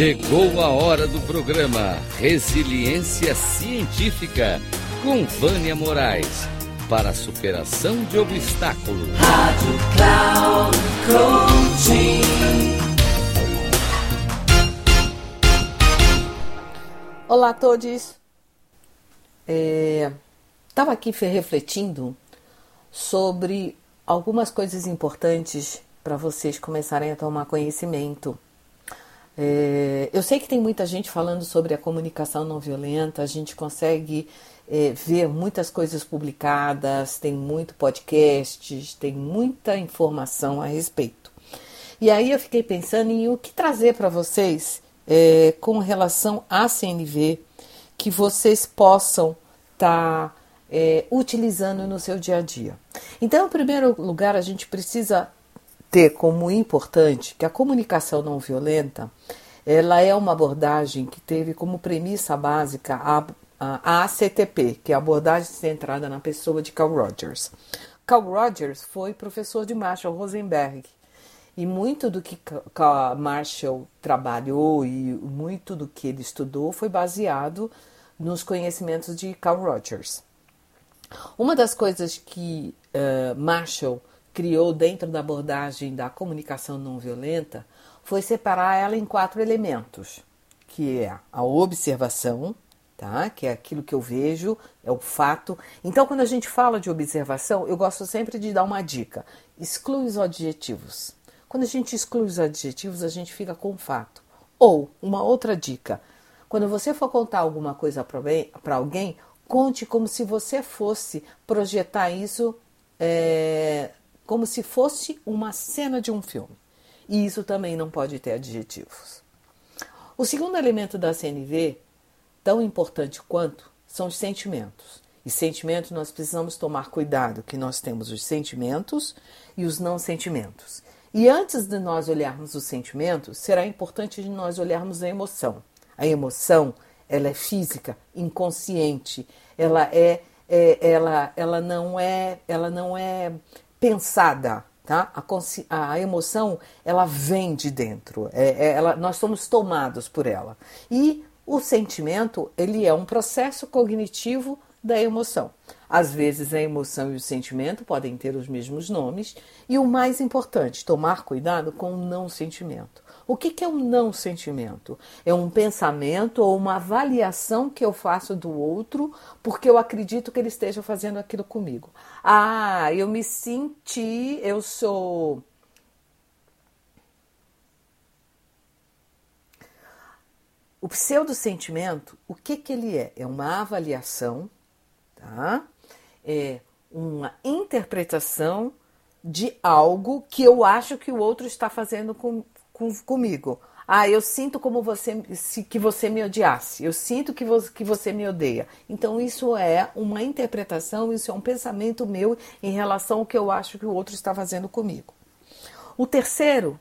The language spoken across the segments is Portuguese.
Chegou a hora do programa Resiliência Científica com Vânia Moraes para a superação de obstáculos. Rádio Cloud Coaching. Olá a todos. Estava é, aqui refletindo sobre algumas coisas importantes para vocês começarem a tomar conhecimento. É, eu sei que tem muita gente falando sobre a comunicação não violenta, a gente consegue é, ver muitas coisas publicadas, tem muito podcasts, tem muita informação a respeito. E aí eu fiquei pensando em o que trazer para vocês é, com relação à CNV que vocês possam estar tá, é, utilizando no seu dia a dia. Então, em primeiro lugar, a gente precisa ter como importante que a comunicação não violenta ela é uma abordagem que teve como premissa básica a, a, ACTP, que é a abordagem centrada na pessoa de Carl Rogers. Carl Rogers foi professor de Marshall Rosenberg e muito do que Marshall trabalhou e muito do que ele estudou foi baseado nos conhecimentos de Carl Rogers. Uma das coisas que uh, Marshall criou dentro da abordagem da comunicação não violenta foi separar ela em quatro elementos, que é a observação, tá? Que é aquilo que eu vejo, é o fato. Então, quando a gente fala de observação, eu gosto sempre de dar uma dica: exclui os adjetivos. Quando a gente exclui os adjetivos, a gente fica com o fato. Ou uma outra dica: quando você for contar alguma coisa para alguém, conte como se você fosse projetar isso é, como se fosse uma cena de um filme. E isso também não pode ter adjetivos. O segundo elemento da CNV, tão importante quanto, são os sentimentos. E sentimentos nós precisamos tomar cuidado, que nós temos os sentimentos e os não sentimentos. E antes de nós olharmos os sentimentos, será importante de nós olharmos a emoção. A emoção, ela é física, inconsciente, ela é, é ela, ela não é, ela não é pensada, tá? A, a emoção ela vem de dentro, é, é, ela, nós somos tomados por ela. E o sentimento ele é um processo cognitivo da emoção. Às vezes a emoção e o sentimento podem ter os mesmos nomes, e o mais importante, tomar cuidado com o não sentimento. O que, que é um não sentimento? É um pensamento ou uma avaliação que eu faço do outro porque eu acredito que ele esteja fazendo aquilo comigo. Ah, eu me senti, eu sou. O pseudo-sentimento, o que, que ele é? É uma avaliação, tá? É uma interpretação de algo que eu acho que o outro está fazendo com, com, comigo. Ah, eu sinto como você que você me odiasse. Eu sinto que que você me odeia. Então isso é uma interpretação, isso é um pensamento meu em relação ao que eu acho que o outro está fazendo comigo. O terceiro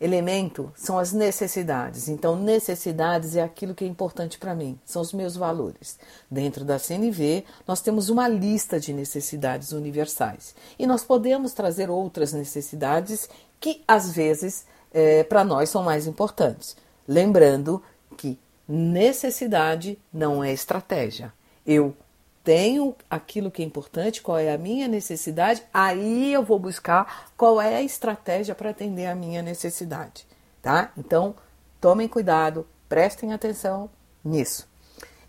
elemento são as necessidades. Então, necessidades é aquilo que é importante para mim, são os meus valores. Dentro da CNV, nós temos uma lista de necessidades universais e nós podemos trazer outras necessidades que às vezes é, para nós são mais importantes. Lembrando que necessidade não é estratégia. Eu tenho aquilo que é importante, qual é a minha necessidade, aí eu vou buscar qual é a estratégia para atender a minha necessidade, tá? Então, tomem cuidado, prestem atenção nisso.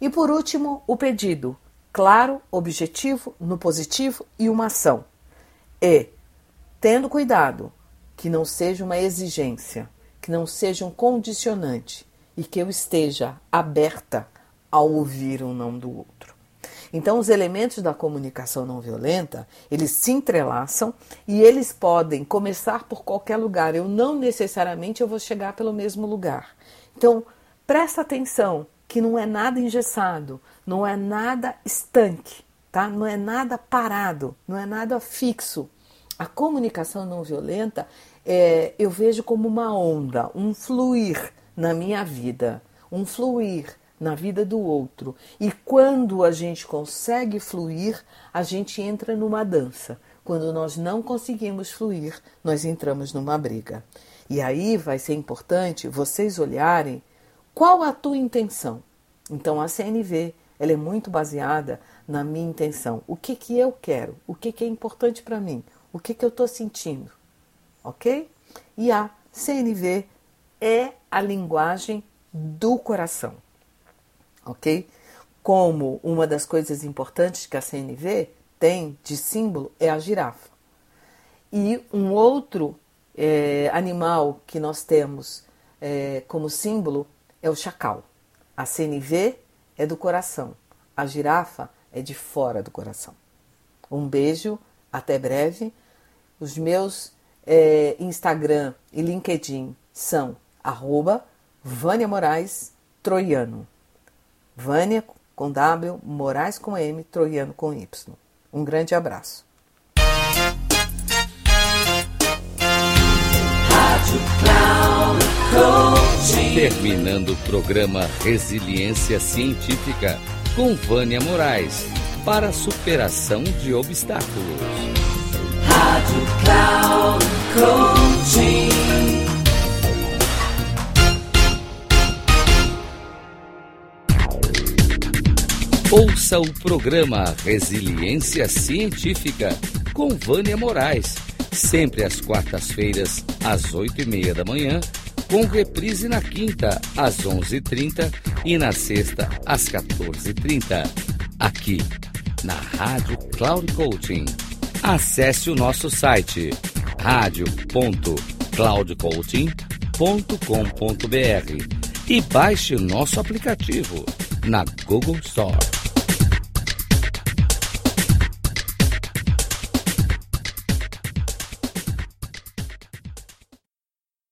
E por último, o pedido, claro, objetivo, no positivo e uma ação. E tendo cuidado que não seja uma exigência, que não seja um condicionante e que eu esteja aberta a ouvir um não do outro. Então, os elementos da comunicação não violenta, eles se entrelaçam e eles podem começar por qualquer lugar. Eu não necessariamente eu vou chegar pelo mesmo lugar. Então, presta atenção que não é nada engessado, não é nada estanque, tá? Não é nada parado, não é nada fixo. A comunicação não violenta é, eu vejo como uma onda, um fluir na minha vida, um fluir na vida do outro. E quando a gente consegue fluir, a gente entra numa dança. Quando nós não conseguimos fluir, nós entramos numa briga. E aí vai ser importante vocês olharem Qual a tua intenção? Então a CNV ela é muito baseada na minha intenção. O que, que eu quero? O que, que é importante para mim? O que, que eu estou sentindo? Ok? E a CNV é a linguagem do coração. Ok? Como uma das coisas importantes que a CNV tem de símbolo é a girafa. E um outro é, animal que nós temos é, como símbolo é o chacal. A CNV é do coração, a girafa é de fora do coração. Um beijo, até breve. Os meus é, Instagram e LinkedIn são arroba Vânia Moraes Troiano. Vânia com W, Moraes com M, Troiano com Y. Um grande abraço. Terminando o programa Resiliência Científica com Vânia Moraes para superação de obstáculos. Rádio Cloud Coaching. Ouça o programa Resiliência Científica com Vânia Moraes, sempre às quartas-feiras, às oito e meia da manhã com reprise na quinta, às 11h30 e na sexta, às 14h30. Aqui, na Rádio Cloud Coaching. Acesse o nosso site radio.cloudcoaching.com.br e baixe nosso aplicativo na Google Store.